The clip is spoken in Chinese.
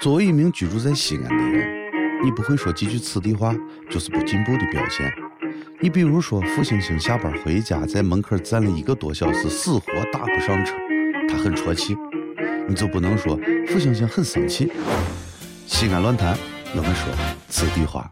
作为一名居住在西安的人，你不会说几句此地话，就是不进步的表现。你比如说，付星星下班回家，在门口站了一个多小时，死活打不上车，他很戳气，你就不能说付星星很生气。西安论坛，我们说此地话。